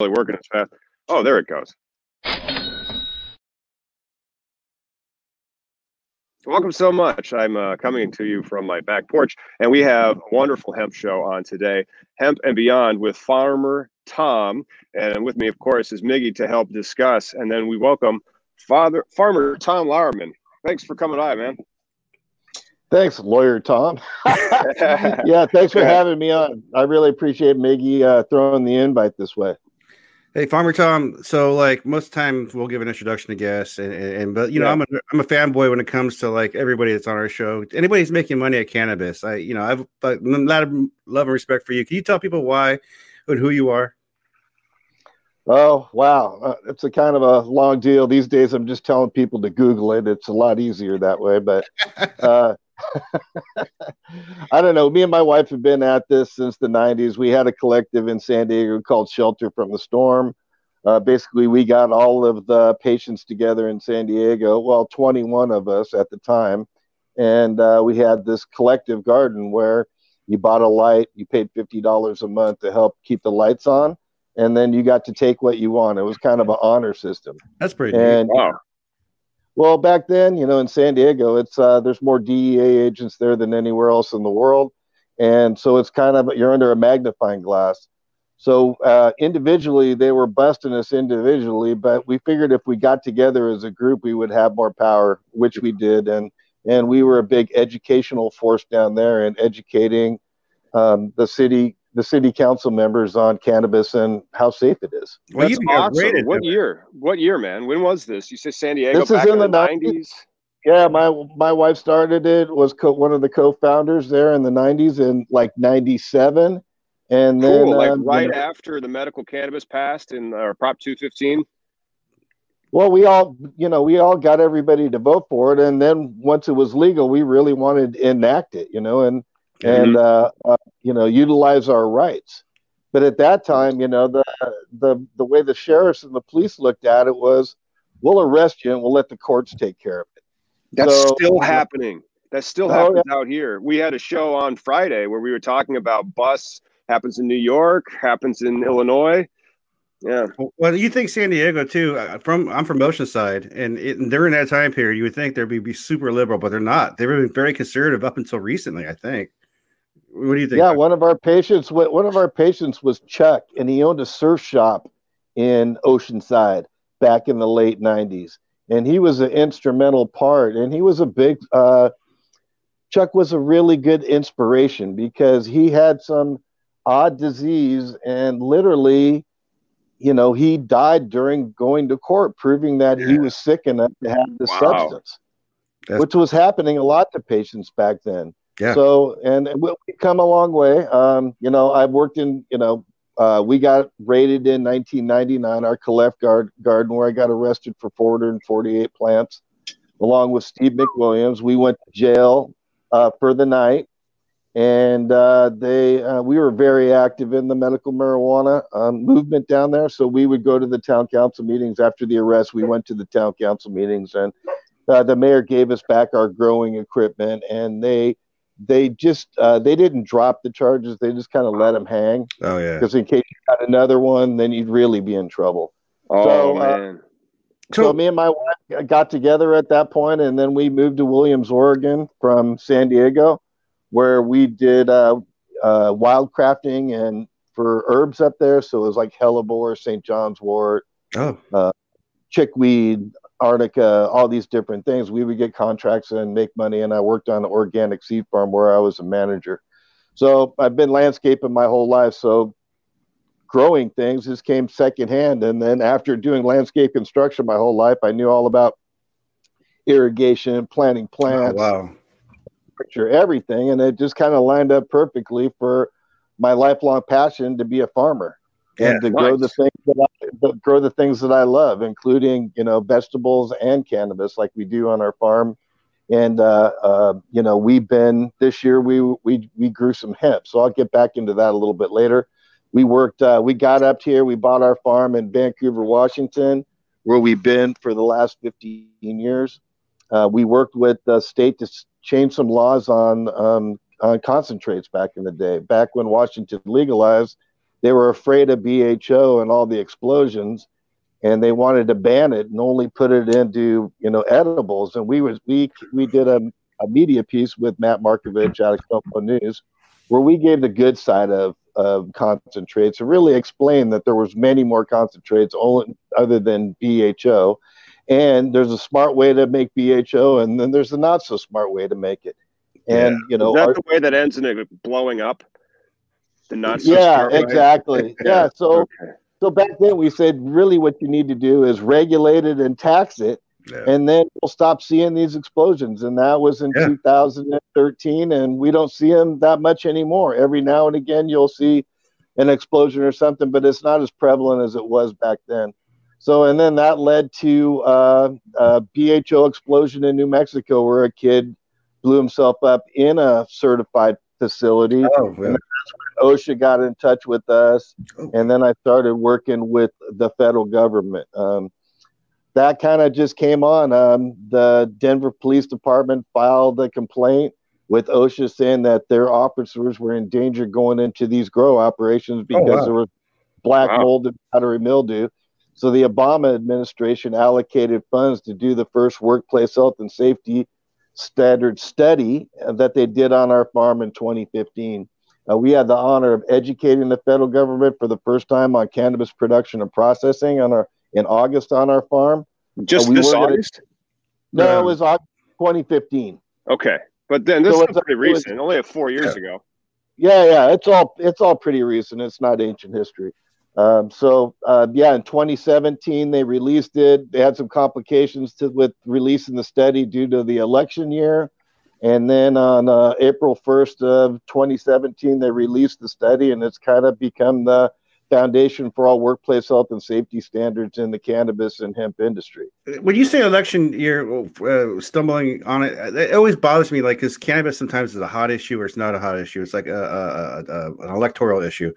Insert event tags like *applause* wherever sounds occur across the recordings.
Really working as fast. Oh, there it goes. Welcome so much. I'm uh, coming to you from my back porch, and we have a wonderful hemp show on today, Hemp and Beyond with Farmer Tom. And with me, of course, is Miggy to help discuss. And then we welcome Father Farmer Tom Lauerman. Thanks for coming by, man. Thanks, lawyer Tom. *laughs* *laughs* yeah, thanks for having me on. I really appreciate Miggy uh, throwing the invite this way. Hey, Farmer Tom. So, like most times, we'll give an introduction to guests, and, and, and but you know, I'm a I'm a fanboy when it comes to like everybody that's on our show. Anybody who's making money at cannabis, I you know, I've a lot of love and respect for you. Can you tell people why and who you are? Oh wow, uh, it's a kind of a long deal these days. I'm just telling people to Google it. It's a lot easier that way, but. *laughs* Uh, *laughs* I don't know. Me and my wife have been at this since the 90s. We had a collective in San Diego called Shelter from the Storm. Uh, basically, we got all of the patients together in San Diego, well, 21 of us at the time. And uh, we had this collective garden where you bought a light, you paid $50 a month to help keep the lights on. And then you got to take what you want. It was kind of an honor system. That's pretty and, wow. Well, back then, you know, in San Diego, it's uh, there's more DEA agents there than anywhere else in the world, and so it's kind of you're under a magnifying glass. So uh, individually, they were busting us individually, but we figured if we got together as a group, we would have more power, which we did, and and we were a big educational force down there and educating um, the city the city council members on cannabis and how safe it is. Well, That's awesome. What year? What year, man? When was this? You said San Diego. This is in, in the nineties. Yeah, my my wife started it. Was co- one of the co-founders there in the '90s in like '97, and then cool. like uh, right you know, after the medical cannabis passed in uh, Prop 215. Well, we all, you know, we all got everybody to vote for it, and then once it was legal, we really wanted to enact it, you know, and and uh, uh, you know utilize our rights. But at that time, you know the the the way the sheriffs and the police looked at it was, we'll arrest you and we'll let the courts take care of it. That's so, still happening. That still oh, happens yeah. out here. We had a show on Friday where we were talking about bus happens in New York, happens in Illinois. Yeah. Well, you think San Diego too? Uh, from I'm from Oceanside, and, it, and during that time period, you would think they'd be, be super liberal, but they're not. They've been very conservative up until recently, I think. What do you think? Yeah, one of our patients, one of our patients was Chuck, and he owned a surf shop in Oceanside back in the late '90s, and he was an instrumental part. And he was a big. Uh, Chuck was a really good inspiration because he had some odd disease, and literally, you know, he died during going to court, proving that yeah. he was sick enough to have the wow. substance, That's... which was happening a lot to patients back then. Yeah. So, and we've come a long way. Um, you know, I've worked in, you know, uh, we got raided in 1999, our Calef guard, garden, where I got arrested for 448 plants, along with Steve McWilliams. We went to jail uh, for the night. and uh, they uh, we were very active in the medical marijuana um, movement down there. So we would go to the town council meetings after the arrest. We went to the town council meetings, and uh, the mayor gave us back our growing equipment, and they they just uh, they didn't drop the charges. They just kind of let them hang. Oh yeah. Because in case you got another one, then you'd really be in trouble. Oh So, uh, man. So me and my wife got together at that point, and then we moved to Williams, Oregon, from San Diego, where we did uh, uh, wild crafting and for herbs up there. So it was like hellebore, St. John's wort, Oh, chickweed, arnica, all these different things. We would get contracts and make money. And I worked on an organic seed farm where I was a manager. So I've been landscaping my whole life. So growing things just came secondhand. And then after doing landscape construction my whole life, I knew all about irrigation, planting oh plants, wow. picture everything. And it just kind of lined up perfectly for my lifelong passion to be a farmer Yeah, and to grow the things that I, grow the things that I love, including you know vegetables and cannabis, like we do on our farm. And uh, uh, you know, we've been this year we we we grew some hemp, so I'll get back into that a little bit later. We worked, uh, we got up here, we bought our farm in Vancouver, Washington, where we've been for the last 15 years. Uh, we worked with the state to change some laws on um, on concentrates back in the day. Back when Washington legalized, they were afraid of BHO and all the explosions, and they wanted to ban it and only put it into you know edibles. And we was we we did a, a media piece with Matt Markovich out of KOMO News, where we gave the good side of of concentrates and really explained that there was many more concentrates only other than BHO. And there's a smart way to make BHO, and then there's a not so smart way to make it. And you know, Is that our- the way that ends in it blowing up? The not yeah, way? exactly. *laughs* Yeah. So Okay. so back then we said really what you need to do is regulate it and tax it, Yeah. and then we'll stop seeing these explosions. And that was in Yeah. 2013, and we don't see them that much anymore. Every now and again you'll see an explosion or something, but it's not as prevalent as it was back then. So, and then that led to uh, a BHO explosion in New Mexico, where a kid blew himself up in a certified facility. Oh, yeah. OSHA got in touch with us, Oh. and then I started working with the federal government. Um, that kind of just came on. Um, the Denver Police Department filed a complaint with OSHA saying that their officers were in danger going into these grow operations because wow. there was black Wow. mold and powdery mildew. So the Obama administration allocated funds to do the first workplace health and safety standard study uh, that they did on our farm in 2015. Uh, we had the honor of educating the federal government for the first time on cannabis production and processing on our in August on our farm. Just we this gonna- August? No, Yeah. it was August 2015. Okay. But then this So is pretty it was- recent, only four years ago. Yeah, yeah, it's all it's all pretty recent. It's not ancient history. Um, so uh, yeah, in 2017 they released it. They had some complications to with releasing the study due to the election year, and then on uh, April 1st of 2017 they released the study, and it's kind of become the foundation for all workplace health and safety standards in the cannabis and hemp industry. when you say election year, uh, stumbling on it, it always bothers me. Like, because cannabis sometimes is a hot issue or it's not a hot issue. It's like a, a, a, an electoral issue,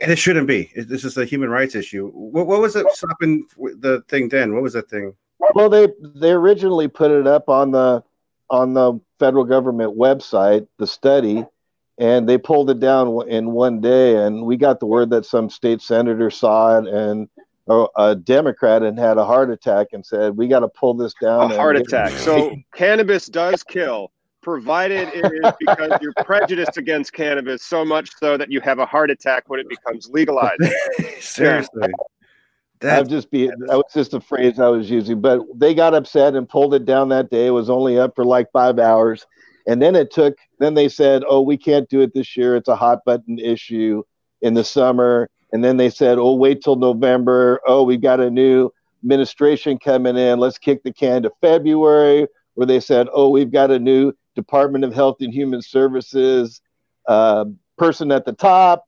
and it shouldn't be. This is a human rights issue. What, what was it stopping the thing then? What was that thing? Well, they they originally put it up on the on the federal government website, the study, and they pulled it down in one day. And we got the word that some state senator saw it and a, a Democrat and had a heart attack and said, "We got to pull this down." and heart attack. So cannabis does kill, provided it is because you're prejudiced against cannabis so much so that you have a heart attack when it becomes legalized. *laughs* Seriously, I'd that just be that was just a phrase I was using, but they got upset and pulled it down that day. It was only up for like five hours, and then it took. Then they said, "Oh, we can't do it this year. It's a hot button issue in the summer." And then they said, "Oh, wait till November. Oh, we've got a new administration coming in. Let's kick the can to February." Where they said, "Oh, we've got a new Department of Health and Human Services uh, person at the top."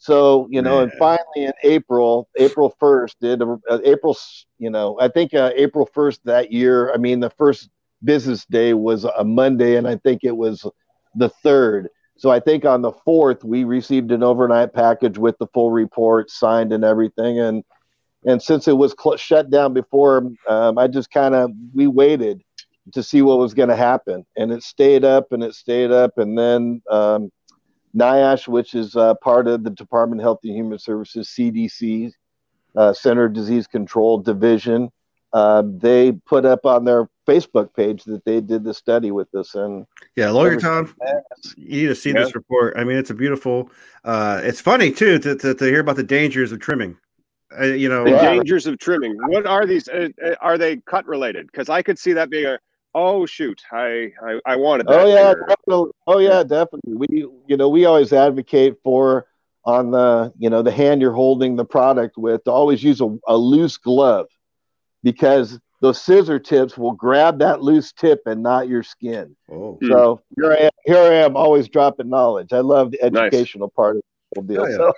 So you know, and finally in April, April first, did uh, April, you know, I think uh, April first that year. I mean, the first business day was a Monday, and I think it was the third. So I think on the fourth we received an overnight package with the full report signed and everything, and and since it was cl- shut down before, um, I just kind of we waited to see what was going to happen, and it stayed up and it stayed up, and then um, NIOSH, which is uh, part of the Department of Health and Human Services CDC, uh, Center Disease Control Division, uh, they put up on their Facebook page that they did the study with us. And yeah, lawyer Tom, you need to see yeah. this report. I mean, it's a beautiful. Uh, it's funny too to, to, to hear about the dangers of trimming. Uh, you know, the dangers of trimming. What are these? Uh, uh, are they cut related? Because I could see that being a. Oh shoot! I I, I wanted. oh yeah, definitely. Oh yeah, definitely. We you know we always advocate for on the you know the hand you're holding the product with to always use a, a loose glove because those scissor tips will grab that loose tip and not your skin. Oh. So here I am. Here I am, always dropping knowledge. I love the educational nice. part of the deal. Oh, yeah. so.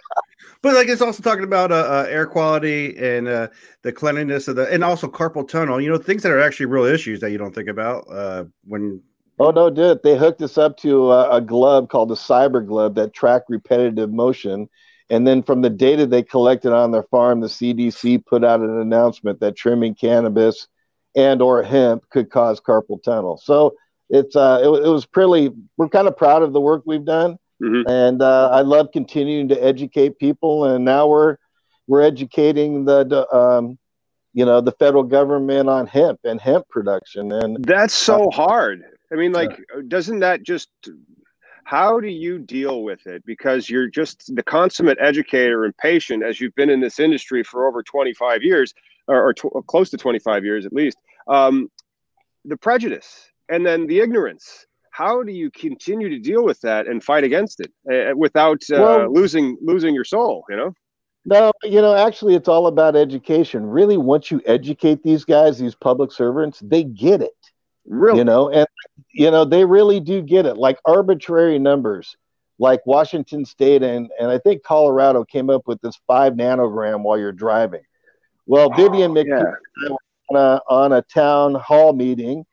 But like it's also talking about uh, uh, air quality and uh, the cleanliness of the, and also carpal tunnel. You know, things that are actually real issues that you don't think about uh, when. Oh no, did they hooked us up to a, a glove called the cyber glove that track repetitive motion and then from the data they collected on their farm, the CDC put out an announcement that trimming cannabis and or hemp could cause carpal tunnel. So it's uh, it, it was pretty. We're kind of proud of the work we've done, mm-hmm. and uh, I love continuing to educate people. And now we're we're educating the, um, you know the federal government on hemp and hemp production. And that's so uh, hard. I mean, like, doesn't that just how do you deal with it? Because you're just the consummate educator and patient, as you've been in this industry for over 25 years, or, or, tw- close to 25 years at least. Um, the prejudice and then the ignorance. How do you continue to deal with that and fight against it uh, without uh, well, losing losing your soul? You know. No, you know, actually, it's all about education. Really, once you educate these guys, these public servants, they get it. Really? You know, and you know, they really do get it. Like arbitrary numbers, like Washington State and and I think Colorado came up with this five nanogram while you're driving. Well, oh, Vivian McPeak yeah. on, a, on a town hall meeting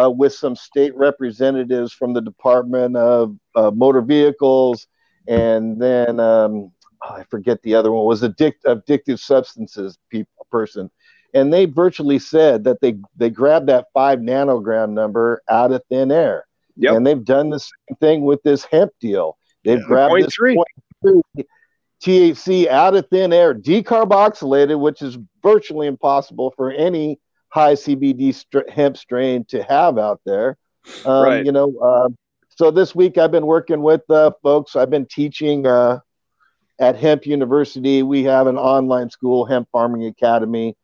uh, with some state representatives from the Department of uh, Motor Vehicles, and then um, oh, I forget the other one was addict addictive substances people person and they virtually said that they they grabbed that five nanogram number out of thin air. Yep. And they've done the same thing with this hemp deal. They've yeah. grabbed point this three. Point three THC out of thin air, decarboxylated, which is virtually impossible for any high CBD st- hemp strain to have out there. Um, right. You know, uh, so this week I've been working with uh, folks. I've been teaching uh, at Hemp University. We have an online school, Hemp Farming Academy.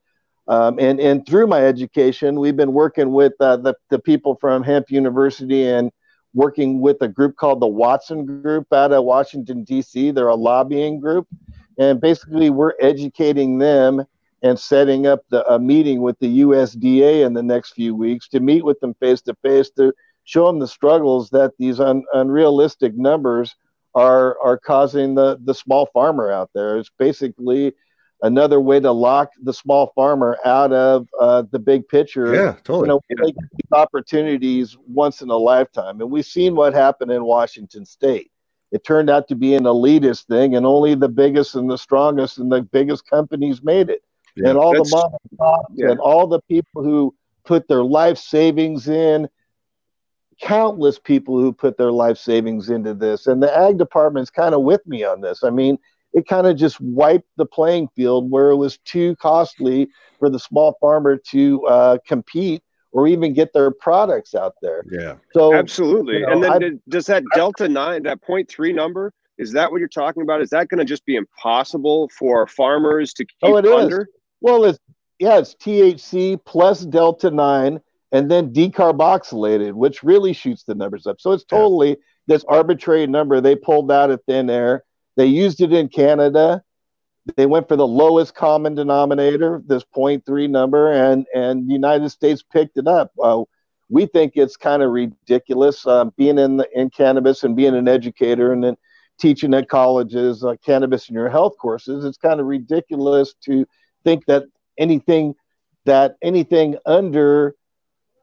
Um, and, and through my education, we've been working with uh, the, the people from Hemp University and working with a group called the Watson Group out of Washington, D.C. They're a lobbying group. And basically, we're educating them and setting up the, a meeting with the USDA in the next few weeks to meet with them face to face to show them the struggles that these un, unrealistic numbers are are causing the the small farmer out there. It's basically another way to lock the small farmer out of uh, the big picture. Yeah, totally. You know, yeah. opportunities once in a lifetime, and we've seen what happened in Washington State. It turned out to be an elitist thing, and only the biggest and the strongest and the biggest companies made it. Yeah, and all the mom and pops yeah. and all the people who put their life savings in, countless people who put their life savings into this. And the ag department's kind of with me on this. I mean, it kind of just wiped the playing field where it was too costly for the small farmer to uh, compete or even get their products out there. Yeah. So absolutely. You know, and then I, does that delta nine, that three number, is that what you're talking about? Is that going to just be impossible for farmers to keep oh, it under? Is. Well, it's yeah, it's THC plus delta nine and then decarboxylated, which really shoots the numbers up. So it's totally yeah. this arbitrary number they pulled out of thin air they used it in Canada. They went for the lowest common denominator, this 0.3 number, and and the United States picked it up. Uh, we think it's kind of ridiculous uh, being in the, in cannabis and being an educator and then teaching at colleges uh, cannabis in your health courses. It's kind of ridiculous to think that anything that anything under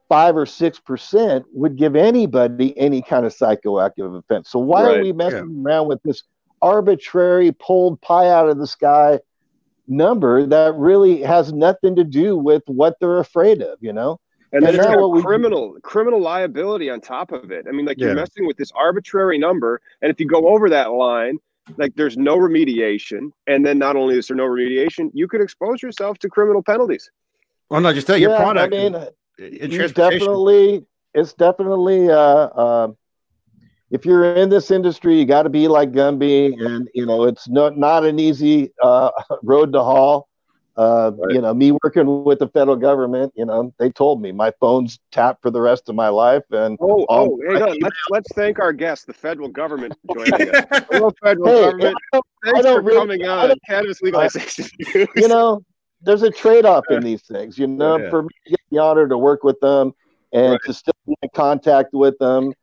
five or six percent would give anybody any kind of psychoactive offense. So why right. are we messing yeah. around with this arbitrary pulled pie out of the sky number that really has nothing to do with what they're afraid of? You know. And, and then it's got criminal criminal liability on top of it. I mean, like yeah. you're messing with this arbitrary number, and if you go over that line, like there's no remediation, and then not only is there no remediation, you could expose yourself to criminal penalties. Well, not just that, your product. I mean, it's definitely it's definitely uh, uh, if you're in this industry, you got to be like Gumby, and you know it's not not an easy uh, *laughs* road to haul. Uh, right. You know, me working with the federal government, you know, they told me my phone's tapped for the rest of my life. And oh, oh, let's let's thank our guest, the federal government, joining us. *laughs* Hello, federal hey, government. Thanks for really, coming on cannabis legalization. *laughs* you know, there's a trade-off in these things. You know, yeah. for me to get the honor to work with them and right. to still be in contact with them.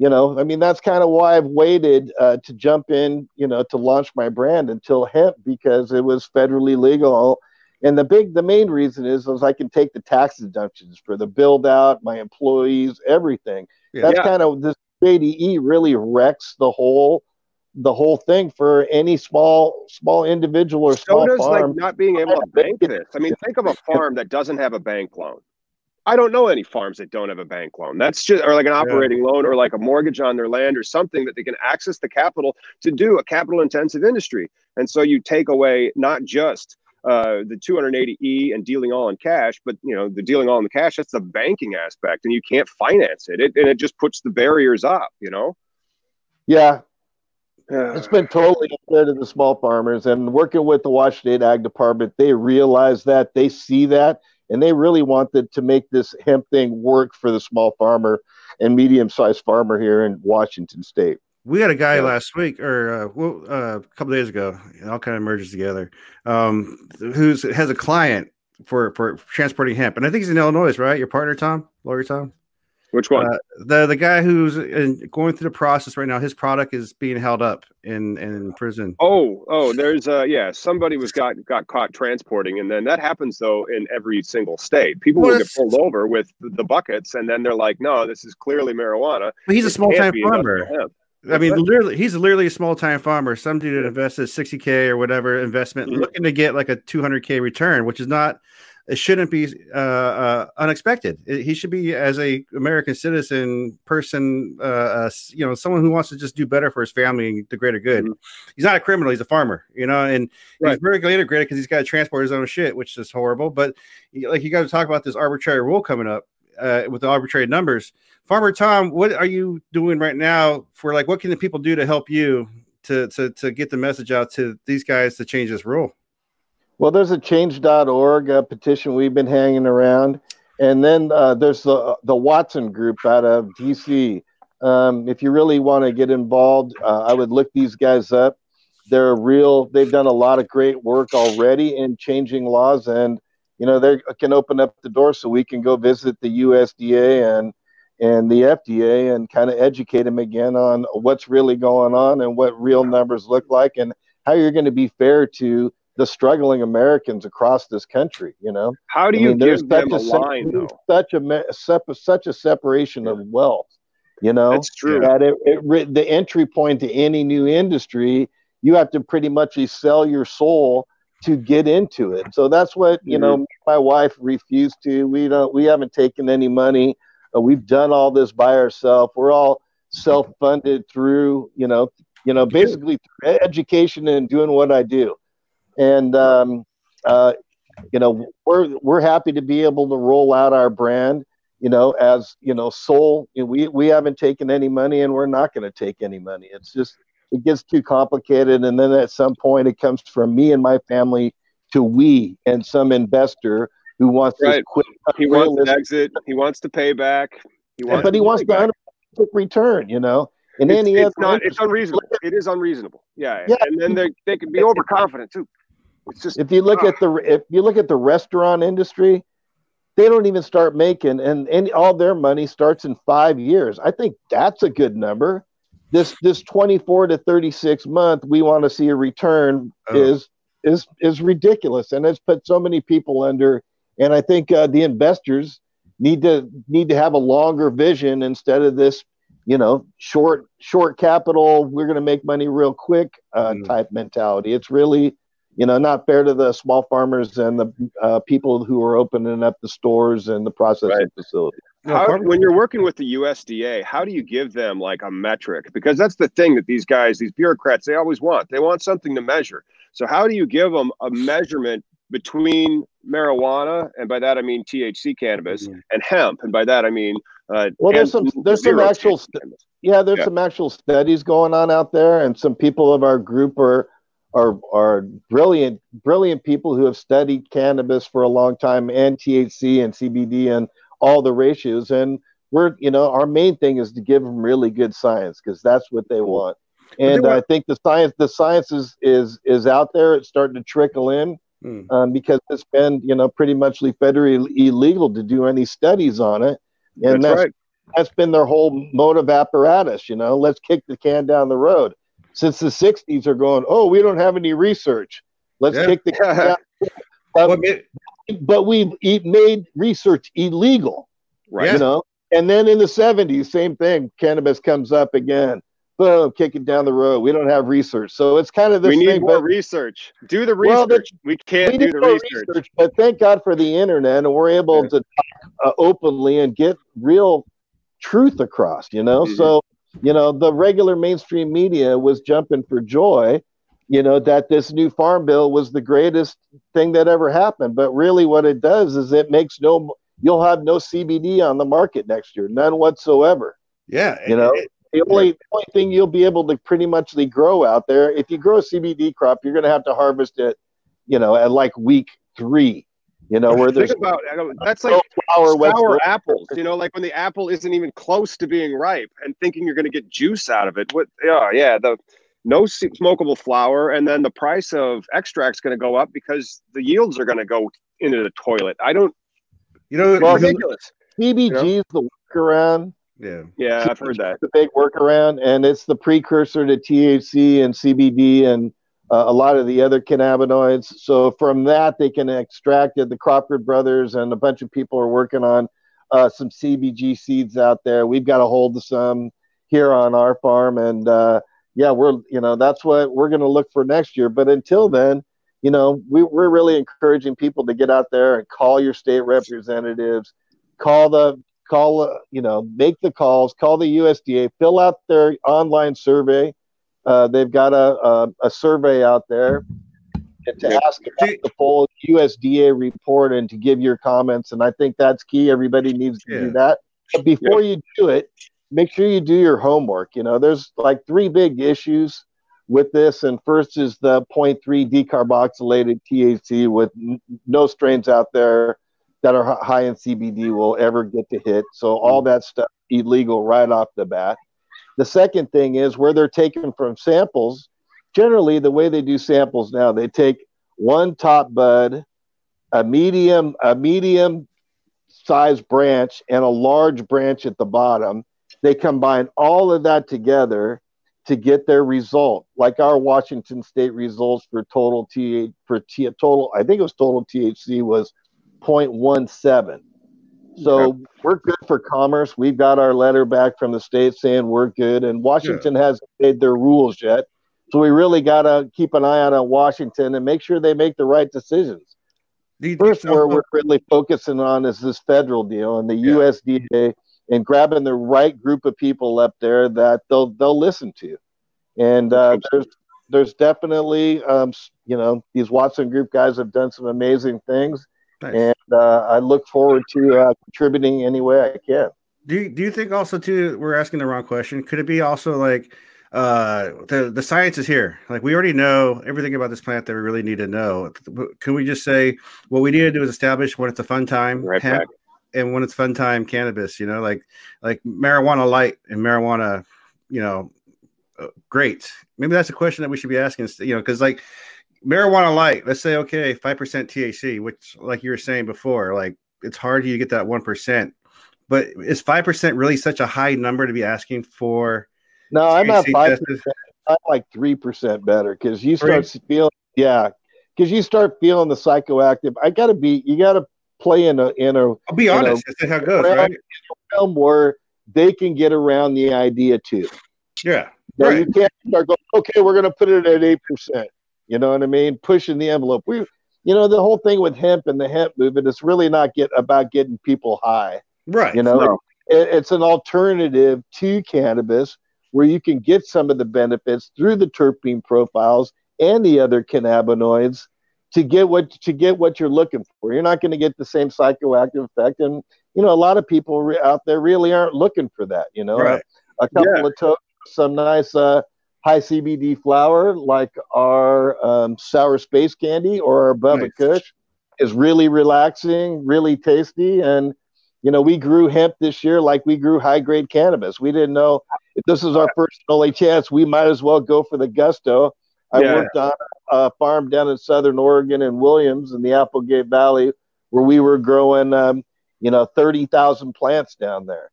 You know, I mean, that's kind of why I've waited uh, to jump in, you know, to launch my brand until hemp because it was federally legal. And the big, the main reason is, is I can take the tax deductions for the build out, my employees, everything. Yeah. That's yeah. kind of this JDE really wrecks the whole the whole thing for any small small individual or small so does farm. like not being able to *laughs* bank this. I mean, think of a farm that doesn't have a bank loan. I don't know any farms that don't have a bank loan. That's just or like an operating yeah. loan or like a mortgage on their land or something that they can access the capital to do a capital intensive industry. And so you take away not just uh, the 280e and dealing all in cash, but you know the dealing all in the cash that's the banking aspect, and you can't finance it. it and it just puts the barriers up. You know. Yeah, it's been totally unfair to the small farmers. And working with the Washington Ag Department, they realize that, they see that, and they really wanted to make this hemp thing work for the small farmer and medium sized farmer here in Washington State. We had a guy yeah. last week, or uh, well, uh, a couple days ago, it all kind of merges together, um, who's has a client for for transporting hemp, and I think he's in Illinois, right? Your partner, Tom, lawyer Tom. Which one? Uh, the the guy who's in, going through the process right now. His product is being held up in in prison. Oh, oh, there's uh yeah, somebody was got got caught transporting, and then that happens though in every single state. People well, will get pulled over with the buckets, and then they're like, "No, this is clearly marijuana." But he's a small time farmer. I mean, literally, he's literally a small time farmer. Some dude that invested 60k or whatever investment, mm-hmm. looking to get like a 200k return, which is not it shouldn't be uh, uh, unexpected. It, he should be as a American citizen person, uh, uh, you know, someone who wants to just do better for his family and the greater good. Mm-hmm. He's not a criminal; he's a farmer, you know, and right. he's vertically integrated because he's got to transport his own shit, which is horrible. But like you got to talk about this arbitrary rule coming up uh, with the arbitrary numbers. Farmer Tom, what are you doing right now for like what can the people do to help you to to to get the message out to these guys to change this rule? Well, there's a change.org uh, petition we've been hanging around. And then uh, there's the, the Watson group out of DC. Um, if you really want to get involved, uh, I would look these guys up. They're real, they've done a lot of great work already in changing laws. And, you know, they can open up the door so we can go visit the USDA and and the FDA and kind of educate them again on what's really going on and what real numbers look like and how you're going to be fair to the struggling Americans across this country. You know, how do you I mean, give them a, line though? Such a such a separation of wealth. You know, that's true. That it, it, the entry point to any new industry, you have to pretty much sell your soul to get into it. So that's what you mm-hmm. know. My wife refused to. We don't. We haven't taken any money. Uh, we've done all this by ourselves. We're all self-funded through you know you know basically education and doing what I do and um, uh, you know we're we're happy to be able to roll out our brand you know as you know soul you know, we we haven't taken any money and we're not going to take any money. It's just it gets too complicated and then at some point it comes from me and my family to we and some investor who wants right. to quit he wants to exit. He wants to pay back. He wants but he wants to return you know? And it's, it's not it's unreasonable. It is unreasonable. Yeah, yeah. and then they, they can be overconfident too it's just if you look uh, at the if you look at the restaurant industry, they don't even start making and, and all their money starts in five years. I think that's a good number. This this 24 to 36 month we want to see a return oh. is is is ridiculous and it's put so many people under and I think uh, the investors need to need to have a longer vision instead of this you know short short capital we're going to make money real quick uh, mm. type mentality it's really you know not fair to the small farmers and the uh, people who are opening up the stores and the processing right. facilities how, when you're working with the USDA, how do you give them like a metric? Because that's the thing that these guys, these bureaucrats, they always want. They want something to measure. So how do you give them a measurement between marijuana, and by that I mean THC cannabis, mm-hmm. and hemp, and by that I mean uh, well, there's some there's some actual st- yeah, there's yeah. some actual studies going on out there, and some people of our group are are are brilliant brilliant people who have studied cannabis for a long time and THC and CBD and all the ratios. And we're you know our main thing is to give them really good science because that's what they want. and were- I think the science the science is is is out there. It's starting to trickle in mm. um, because it's been you know pretty much federally illegal to do any studies on it. And that's, that's, right. that's been their whole motive apparatus you know let's kick the can down the road since the 60s are going oh we don't have any research let's yeah. kick the *laughs* down but, we've made research illegal right you know and then in the 70s same thing cannabis comes up again boom, kick it down the road. We don't have research, so it's kind of this. We need thing, more but, research. Do the research. Well, we can't we do the research. research. But thank God for the internet, and we're able yeah. to talk uh, openly and get real truth across. You know, mm-hmm. so you know the regular mainstream media was jumping for joy. You know that this new farm bill was the greatest thing that ever happened, but really, what it does is it makes no. You'll have no CBD on the market next year, none whatsoever. Yeah, you know. It, the only, only thing you'll be able to pretty much grow out there, if you grow a CBD crop, you're going to have to harvest it, you know, at like week three. You know, where there's Think about that's like oh, flower, sour apples. You know, like when the apple isn't even close to being ripe, and thinking you're going to get juice out of it. What? Yeah, yeah. The no smokable flower, and then the price of extract's going to go up because the yields are going to go into the toilet. I don't. You know, well, ridiculous. CBG you know? is the workaround yeah. Yeah, I've heard that. The big workaround, and it's the precursor to THC and CBD and uh, a lot of the other cannabinoids. So from that, they can extract it. The Crawford brothers and a bunch of people are working on uh, some CBG seeds out there. We've got a hold of some here on our farm, and uh, yeah, we're you know that's what we're going to look for next year. But until then, you know, we, we're really encouraging people to get out there and call your state representatives, call the call, uh, you know, make the calls, call the USDA, fill out their online survey. Uh, they've got a, a, a, survey out there to ask about the full USDA report and to give your comments. And I think that's key. Everybody needs to yeah. do that. But before yeah. you do it, make sure you do your homework. You know, there's like three big issues with this. And first is the 0.3 decarboxylated THC with n- no strains out there that are high in CBD will ever get to hit. So all that stuff illegal right off the bat. The second thing is where they're taken from samples. Generally, the way they do samples now, they take one top bud, a medium, a medium size branch, and a large branch at the bottom. They combine all of that together to get their result. Like our Washington State results for total T for T total, I think it was total THC was 0.17. So we're good for commerce. We've got our letter back from the state saying we're good, and Washington yeah. hasn't made their rules yet. So we really got to keep an eye on Washington and make sure they make the right decisions. The, First, where we're really focusing on is this federal deal and the yeah. USDA and grabbing the right group of people up there that they'll they'll listen to. And uh, there's there's definitely um, you know these Watson Group guys have done some amazing things Nice. And uh, I look forward to uh, contributing any way I can. Do you, do you think also too we're asking the wrong question? Could it be also like uh, the the science is here. Like we already know everything about this plant that we really need to know. Can we just say what we need to do is establish when it's a fun time right hemp, and when it's fun time cannabis? You know, like like marijuana light and marijuana, you know, uh, great. Maybe that's a question that we should be asking. You know, because like marijuana light, let's say okay, five percent THC, which like you were saying before, like it's hard to get that one percent. But is five percent really such a high number to be asking for? No, THC I'm not five percent. I'm like three percent better because you start feeling yeah, because you start feeling the psychoactive. I gotta be you gotta play in a in a. I'll be honest. Know, that's how it goes, realm, right? realm where they can get around the idea too. Yeah. Now, right. You can't start going. Okay, we're going to put it at eight percent. You know what I mean? Pushing the envelope. We, you know, the whole thing with hemp and the hemp movement is really not get about getting people high. Right. You know, no. it, it's an alternative to cannabis where you can get some of the benefits through the terpene profiles and the other cannabinoids to get what to get what you're looking for. You're not going to get the same psychoactive effect, and you know a lot of people re- out there really aren't looking for that. You know, right. a, a, couple yeah. of to- some nice uh, high CBD flower like our um, sour space candy or our Bubba nice. Kush is really relaxing, really tasty, and you know we grew hemp this year like we grew high grade cannabis. We didn't know if this is our first only chance. We might as well go for the gusto I yeah. worked on a farm down in Southern Oregon in Williams in the Applegate Valley, where we were growing, um, you know, thirty thousand plants down there.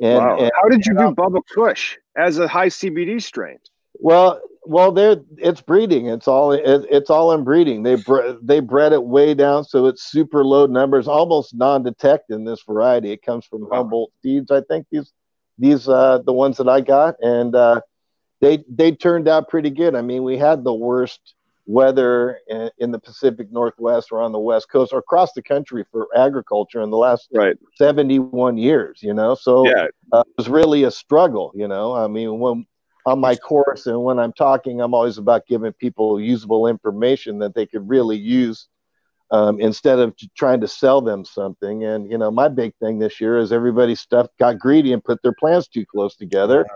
And, wow. and how did you do Bubba Kush as a high CBD strain? Well, well, there it's breeding. It's all it, it's all in breeding. They bre- they bred it way down, so it's super low numbers, almost non-detect in this variety. It comes from. Humboldt seeds, I think. These these uh, the ones that I got, and uh, they they turned out pretty good. I mean, we had the worst weather in, in, the Pacific Northwest or on the West Coast or across the country for agriculture in the last right. 71 years, you know. So yeah. uh, it was really a struggle, you know. I mean, when on my course and when I'm talking, I'm always about giving people usable information that they could really use um, instead of trying to sell them something. And you know, my big thing this year is everybody stuff got greedy and put their plants too close together.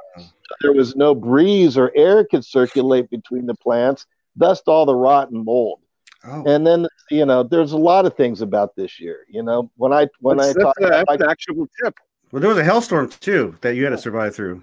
There was no breeze or air could circulate between the plants, thus all the rot and mold. Oh. And then you know, there's a lot of things about this year. You know, when I when that's, I talk, that's, that's an actual tip. Well, there was a hailstorm too that you had to survive through.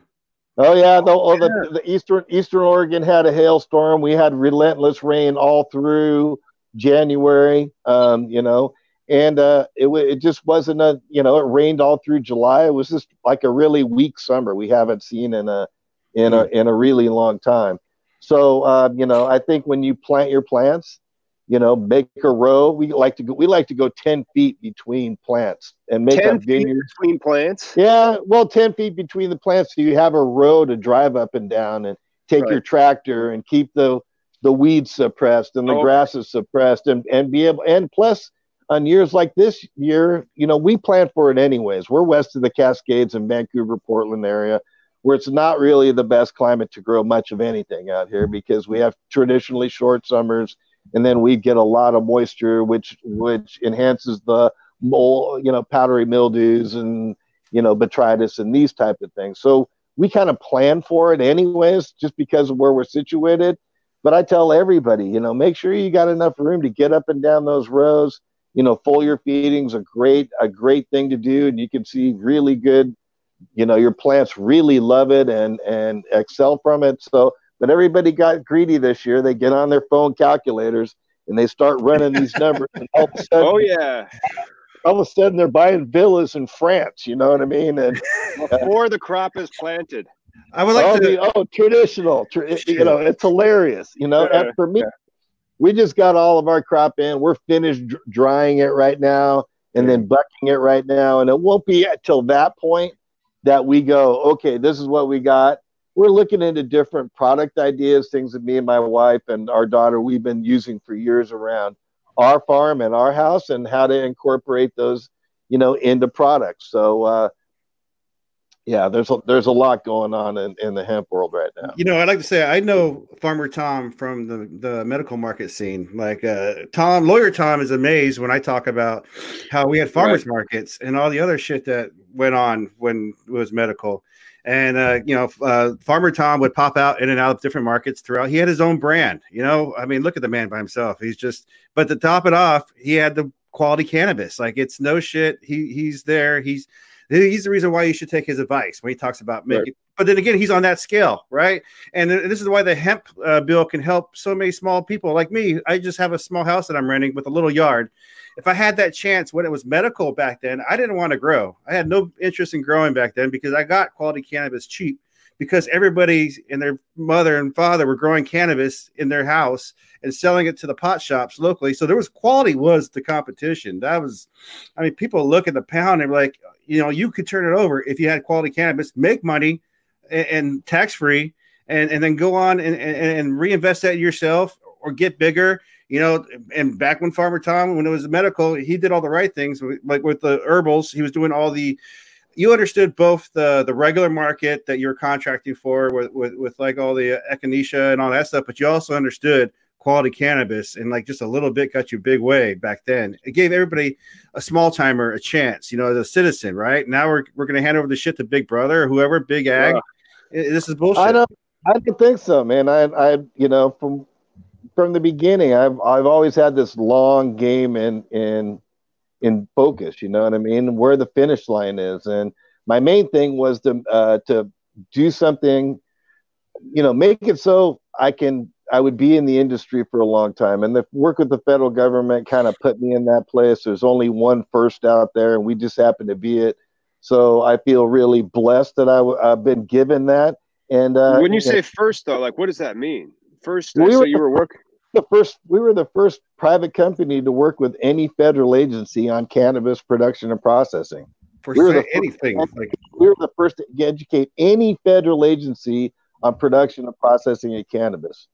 Oh yeah, the, oh, the, the eastern Eastern Oregon had a hailstorm. We had relentless rain all through January, um, you know, and uh, it, it just wasn't a, you know, it rained all through July. It was just like a really weak summer we haven't seen in a, in a, in a really long time. So, uh, you know, I think when you plant your plants, you know, make a row. We like to go. We like to go ten feet between plants and make ten feet between plants. Yeah, well, ten feet between the plants, so you have a row to drive up and down, and take right. your tractor and keep the the weeds suppressed and the oh. grasses suppressed and, and be able and plus on years like this year, you know, we plan for it anyways. We're west of the Cascades in Vancouver, Portland area, where it's not really the best climate to grow much of anything out here because we have traditionally short summers and then we get a lot of moisture which which enhances the mold, you know, powdery mildews and you know, botrytis and these type of things. So we kind of plan for it anyways, just because of where we're situated. But I tell everybody, you know, make sure you got enough room to get up and down those rows. You know, foliar feeding's a great a great thing to do, and you can see really good. You know, your plants really love it and and excel from it. So, but everybody got greedy this year. They get on their phone calculators and they start running these *laughs* numbers. And all of a sudden, oh yeah, all of a sudden they're buying villas in France. You know what I mean? And uh, before the crop is planted. I would like oh, to. The, oh, traditional. Tra- you know, it's hilarious. You know, yeah, for me, yeah. we just got all of our crop in. We're finished drying it right now and then bucking it right now. And it won't be until that point that we go, okay, this is what we got. We're looking into different product ideas, things that me and my wife and our daughter we've been using for years around our farm and our house and how to incorporate those, you know, into products. So uh, yeah, there's a, there's a lot going on in, in the hemp world right now. You know, I'd like to say I know Farmer Tom from the, the medical market scene. Like uh, Tom, lawyer Tom is amazed when I talk about how we had farmers right. markets and all the other shit that went on when it was medical. And uh, you know, uh, Farmer Tom would pop out in and out of different markets throughout. He had his own brand. You know, I mean, look at the man by himself. He's just. But to top it off, he had the quality cannabis. Like it's no shit. He he's there. He's he's the reason why you should take his advice when he talks about making. Right. But then again, he's on that scale, right? And this is why the hemp uh, bill can help so many small people like me. I just have a small house that I'm renting with a little yard. If I had that chance when it was medical back then, I didn't want to grow. I had no interest in growing back then because I got quality cannabis cheap because everybody and their mother and father were growing cannabis in their house and selling it to the pot shops locally. So there was quality was the competition. That was, I mean, people look at the pound and like, you know, you could turn it over if you had quality cannabis, make money and, and tax free, and and then go on and, and, and reinvest that yourself or get bigger you know, and back when Farmer Tom, when it was medical, he did all the right things. Like with the herbals, he was doing all the. You understood both the the regular market that you were contracting for with with, with like all the echinacea and all that stuff, but you also understood quality cannabis and like just a little bit got you big way back then. It gave everybody a small timer a chance, you know, as a citizen, right? Now we're we're gonna hand over the shit to Big Brother or whoever, Big Ag. Yeah. This is bullshit. I don't I don't think so, man. I I you know from from the beginning, I've I've always had this long game in in in focus. You know what I mean? Where the finish line is, and my main thing was to uh, to do something, you know, make it so I can I would be in the industry for a long time, and the work with the federal government kind of put me in that place. There's only one first out there, and we just happen to be it. So I feel really blessed that i w- I've been given that. And uh, when you say first, though, like what does that mean? First, we so were you were working the first we were the first private company to work with any federal agency on cannabis production and processing. For we were anything, like we were the first to educate any federal agency on production and processing of cannabis.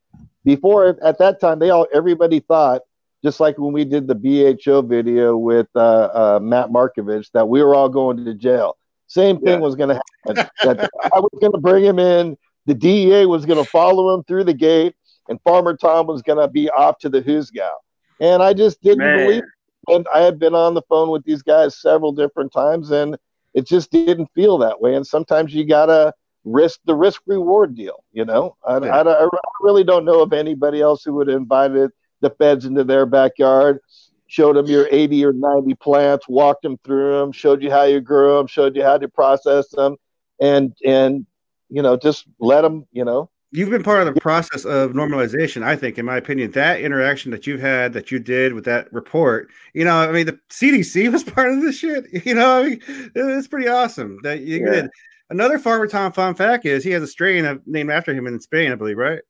Before at that time, they all everybody thought, just like when we did the BHO video with uh, uh, Matt Markovich, that we were all going to jail. Same thing yeah. was going to happen. that I was going to bring him in. The DEA was going to follow him through the gate and Farmer Tom was going to be off to the who's Hoosgow. And I just didn't Man. believe it. And I had been on the phone with these guys several different times, and it just didn't feel that way. And sometimes you got to risk the risk reward deal, you know? I, yeah. I, I, really don't know of anybody else who would have invited the feds into their backyard, showed them your 80 or 90 plants, walked them through them, showed you how you grew them, showed you how to process them, and, and, you know, just let them, you know, you've been part of the process of normalization i think in my opinion that interaction that you've had that you did with that report you know i mean the cdc *laughs* was part of this shit you know I mean, it's pretty awesome that you yeah. did another farmer tom fun fact is he has a strain named after him in spain i believe right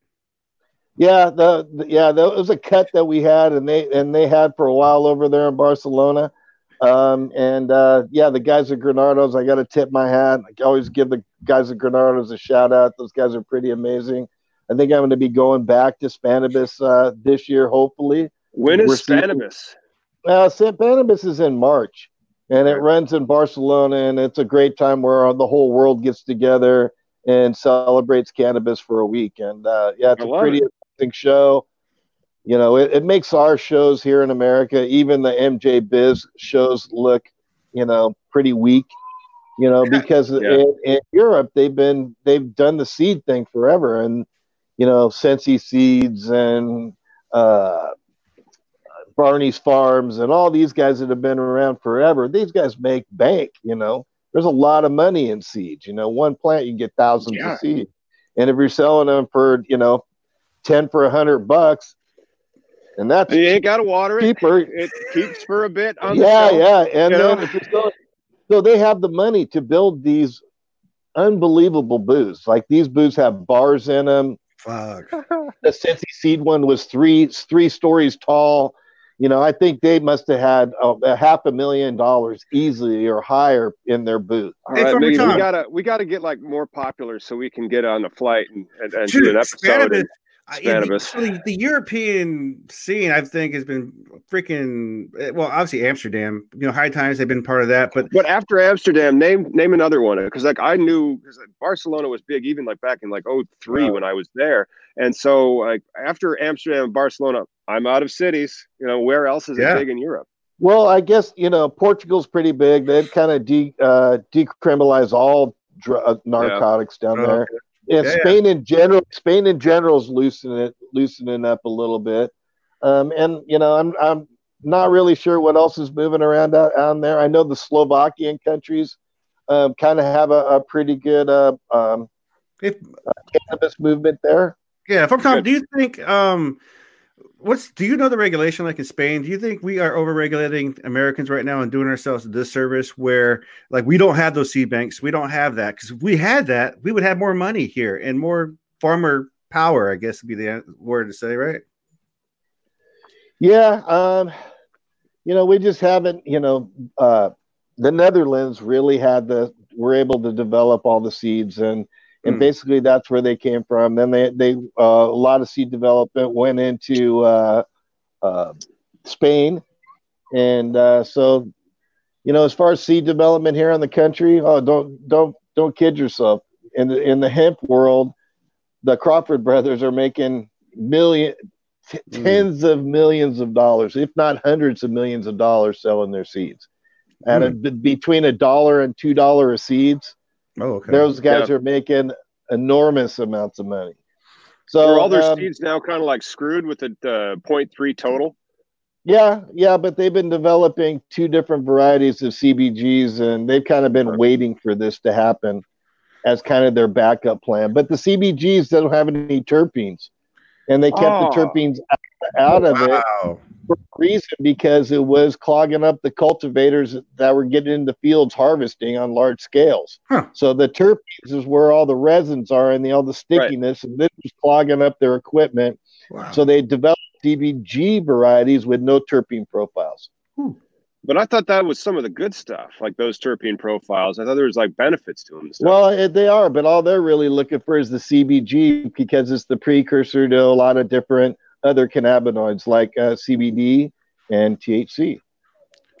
yeah the, the yeah that was a cut that we had and they and they had for a while over there in barcelona um, and uh, yeah, the guys at Granados, I got to tip my hat. I always give the guys at Granados a shout out. Those guys are pretty amazing. I think I'm going to be going back to Spannabis uh, this year, hopefully. When is Spannabis? Uh, Spannabis is in March, and it runs in Barcelona, and it's a great time where the whole world gets together and celebrates cannabis for a week. And uh, yeah, it's I a pretty it. interesting show you know, it, it makes our shows here in America, even the MJ Biz shows, look, you know, pretty weak. You know, because yeah. in, in, Europe they've been they've done the seed thing forever, and you know, Sensi Seeds and uh, Barney's Farms and all these guys that have been around forever. These guys make bank. You know, there's a lot of money in seeds. You know, one plant you get thousands yeah. of seeds, and if you're selling them for you know ten for a hundred bucks, and that's you ain't got to water it. Cheaper. It keeps for a bit. yeah, yeah, and then so they have the money to build these unbelievable booths. Like these booths have bars in them. Fuck. the Sensi Seed one was three three stories tall. You know, I think they must have had a, a half a million dollars easily or higher in their booth. All right, we gotta we gotta get like more popular so we can get on the flight and, and, and do an episode. The, the, European scene, I think, has been freaking eh, well. Obviously, Amsterdam. You know, High Times have been part of that, but but after Amsterdam, name name another one because like I knew because Barcelona was big even like back in like 03 when I was there, and so like after Amsterdam and Barcelona, I'm out of cities. You know, where else is yeah. it big in Europe? Well, I guess you know Portugal's pretty big. They've kind of de uh, decriminalized all dr- uh, narcotics yeah. down oh, there. Okay. Yeah, yeah, Spain in general, Spain in general is loosening it, loosening up a little bit. Um, and you know, I'm I'm not really sure what else is moving around out, out there. I know the Slovakian countries um, kind of have a, a, pretty good uh, um, if, uh, cannabis movement there. Yeah, from Tom, do you think um, what's do you know the regulation like in Spain? Do you think we are overregulating Americans right now and doing ourselves a disservice where like we don't have those seed banks, we don't have that because if we had that, we would have more money here and more farmer power. I guess would be the word to say, right? Yeah, um, you know, we just haven't. You know, uh, the Netherlands really had the were able to develop all the seeds and and mm. basically that's where they came from. Then they they uh, a lot of seed development went into uh, uh, Spain, and uh, so you know as far as seed development here in the country, oh don't don't don't kid yourself. In the in the hemp world, the Crawford brothers are making million t- mm. tens of millions of dollars, if not hundreds of millions of dollars, selling their seeds. At mm. a, between a dollar and two dollar a seeds, Oh, okay. Those guys are making enormous amounts of money. So are all their um, seeds now kind of like screwed with the uh, 0.3 total? Yeah, yeah, but they've been developing two different varieties of CBGs, and they've kind of been okay. waiting for this to happen as kind of their backup plan. But the CBGs don't have any terpenes, and they kept oh. the terpenes out, of wow. it for a reason because it was clogging up the cultivators that were getting into fields harvesting on large scales. Huh. So the terpenes is where all the resins are and the, all the stickiness, right. and this was clogging up their equipment. Wow. So they developed CBG varieties with no terpene profiles. Hmm. But I thought that was some of the good stuff, like those terpene profiles. I thought there was like benefits to them. Well, they are, but all they're really looking for is the CBG because it's the precursor to a lot of different other cannabinoids like uh, CBD and THC.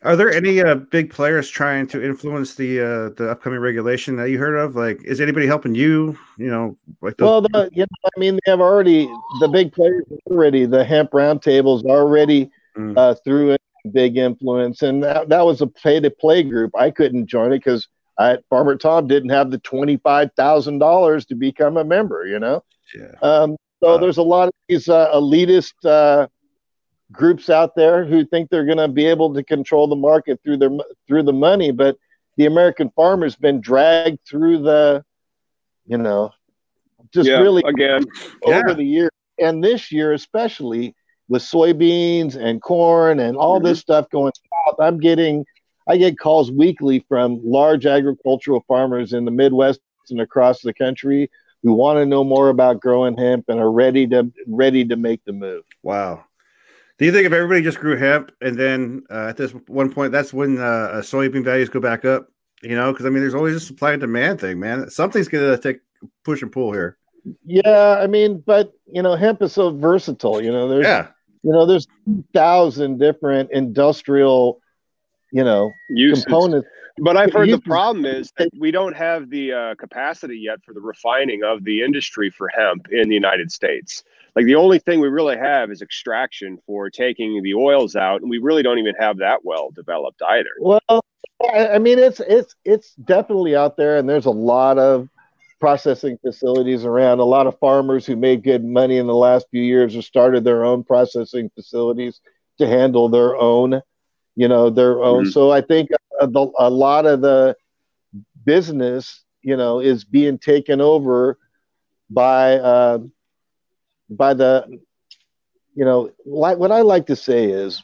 Are there any uh, big players trying to influence the uh, the upcoming regulation that you heard of? Like, is anybody helping you? You know, like those- well, the, you know, I mean, they have already the big players already. The hemp roundtables already mm. uh, through a big influence, and that, that was a pay to play group. I couldn't join it because I Farmer Tom didn't have the twenty five thousand dollars to become a member. You know, yeah. Um, so there's a lot of these uh, elitist uh, groups out there who think they're going to be able to control the market through their through the money, but the American farmer's been dragged through the, you know, just yeah, really again over yeah. the year, and this year especially with soybeans and corn and all mm-hmm. this stuff going south. I'm getting, I get calls weekly from large agricultural farmers in the Midwest and across the country who want to know more about growing hemp and are ready to ready to make the move. Wow. Do you think if everybody just grew hemp and then uh, at this one point, that's when uh, soybean values go back up? You know, because I mean, there's always a supply and demand thing, man. Something's going to take push and pull here. Yeah, I mean, but you know, hemp is so versatile. You know, there's yeah. you know, there's thousand different industrial, you know, Uses. components but I've heard the problem is that we don't have the uh, capacity yet for the refining of the industry for hemp in the United States. Like the only thing we really have is extraction for taking the oils out, and we really don't even have that well developed either. Well, I mean, it's it's it's definitely out there, and there's a lot of processing facilities around. A lot of farmers who made good money in the last few years have started their own processing facilities to handle their own you know their own. Mm-hmm. So I think a, a lot of the business, you know, is being taken over by uh, by the, you know, like what I like to say is,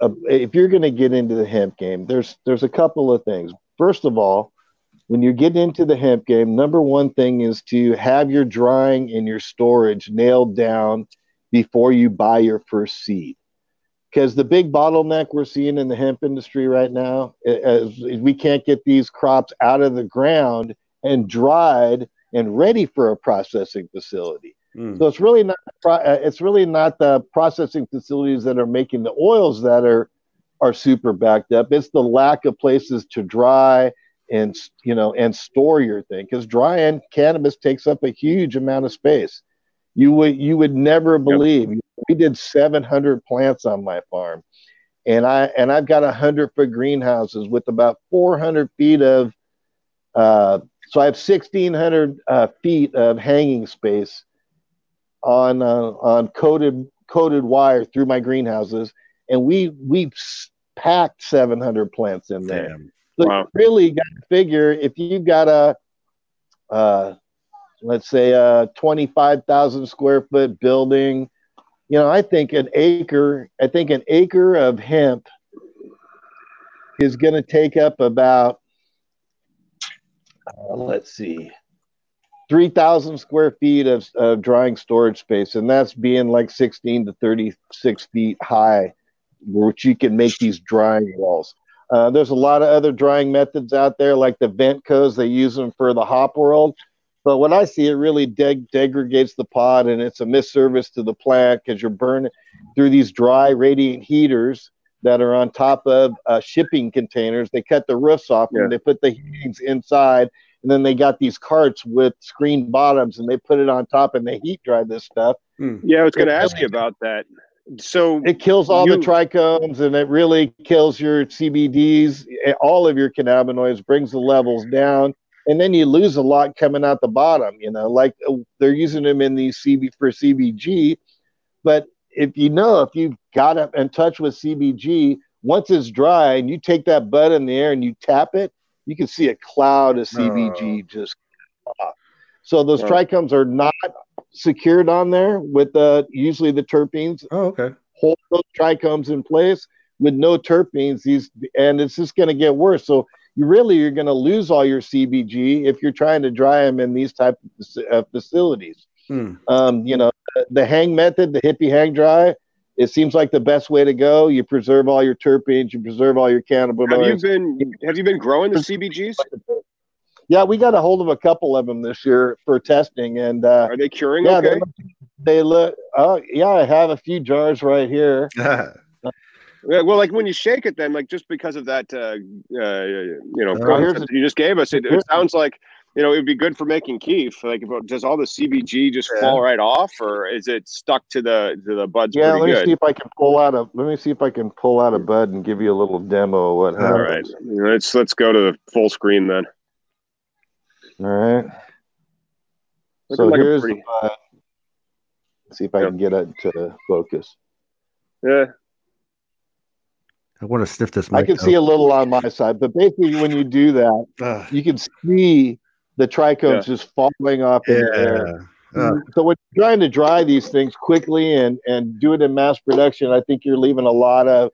uh, if you're going to get into the hemp game, there's there's a couple of things. First of all, when you get into the hemp game, number one thing is to have your drying and your storage nailed down before you buy your first seed because the big bottleneck we're seeing in the hemp industry right now is, is, we can't get these crops out of the ground and dried and ready for a processing facility. Mm. So it's really not uh, it's really not the processing facilities that are making the oils that are are super backed up. It's the lack of places to dry and you know and store your thing because drying cannabis takes up a huge amount of space. You would you would never believe. Yep we did 700 plants on my farm and i and i've got 100 foot greenhouses with about 400 feet of uh, so i have 1600 uh, feet of hanging space on uh, on coated coated wire through my greenhouses and we we packed 700 plants in there Damn. so wow. really got to figure if you've got a uh, let's say a 25,000 square foot building you know, I think an acre, I think an acre of hemp is going to take up about, uh, let's see, 3,000 square feet of, of drying storage space. And that's being like 16 to 36 feet high, which you can make these drying walls. Uh, there's a lot of other drying methods out there, like the Ventcos. They use them for the hop world. But what I see, it really deg- degrades the pod, and it's a misservice to the plant because you're burning through these dry radiant heaters that are on top of uh, shipping containers. They cut the roofs off yeah. and they put the heatings inside, and then they got these carts with screen bottoms, and they put it on top and they heat dry this stuff. Hmm. Yeah, I was going to ask you about that so it kills all you, the trichomes and it really kills your CBDs, all of your cannabinoids, brings the levels down, and then you lose a lot coming out the bottom. You know, like uh, they're using them in these CB for CBG, but if you know if you've got up in touch with CBG, once it's dry and you take that bud in the air and you tap it, you can see a cloud of CBG oh. just off. So those trichomes are not secured on there with the usually the terpenes. Oh, okay. Hold those trichomes in place with no terpenes. These and it's just going to get worse. So you really you're going to lose all your CBG if you're trying to dry them in these type of facilities. Hmm. Um, you know, the hang method, the hippie hang dry, it seems like the best way to go. You preserve all your terpenes, you preserve all your cannabinoids. Have you been have you been growing the CBGs? Yeah, we got a hold of a couple of them this year for testing, and uh, are they curing? Yeah, okay? they, they look. Oh, yeah, I have a few jars right here. *laughs* yeah, well, like when you shake it, then like just because of that, uh, uh you know, oh, you just gave us, it, it sounds like you know, it'd be good for making kief. Like, does all the CBG just yeah. fall right off, or is it stuck to the to the buds? Yeah, let me good? see if I can pull out a. Let me see if I can pull out a bud and give you a little demo of what happens. All right, let's let's go to the full screen then. All right. so like here's pretty... uh, see if I can get it to focus. Yeah. I want to sniff this. I can out. see a little on my side, but basically, when you do that, uh, you can see the trichomes yeah. just falling off in the air. Uh, so when you're trying to dry these things quickly and and do it in mass production, I think you're leaving a lot of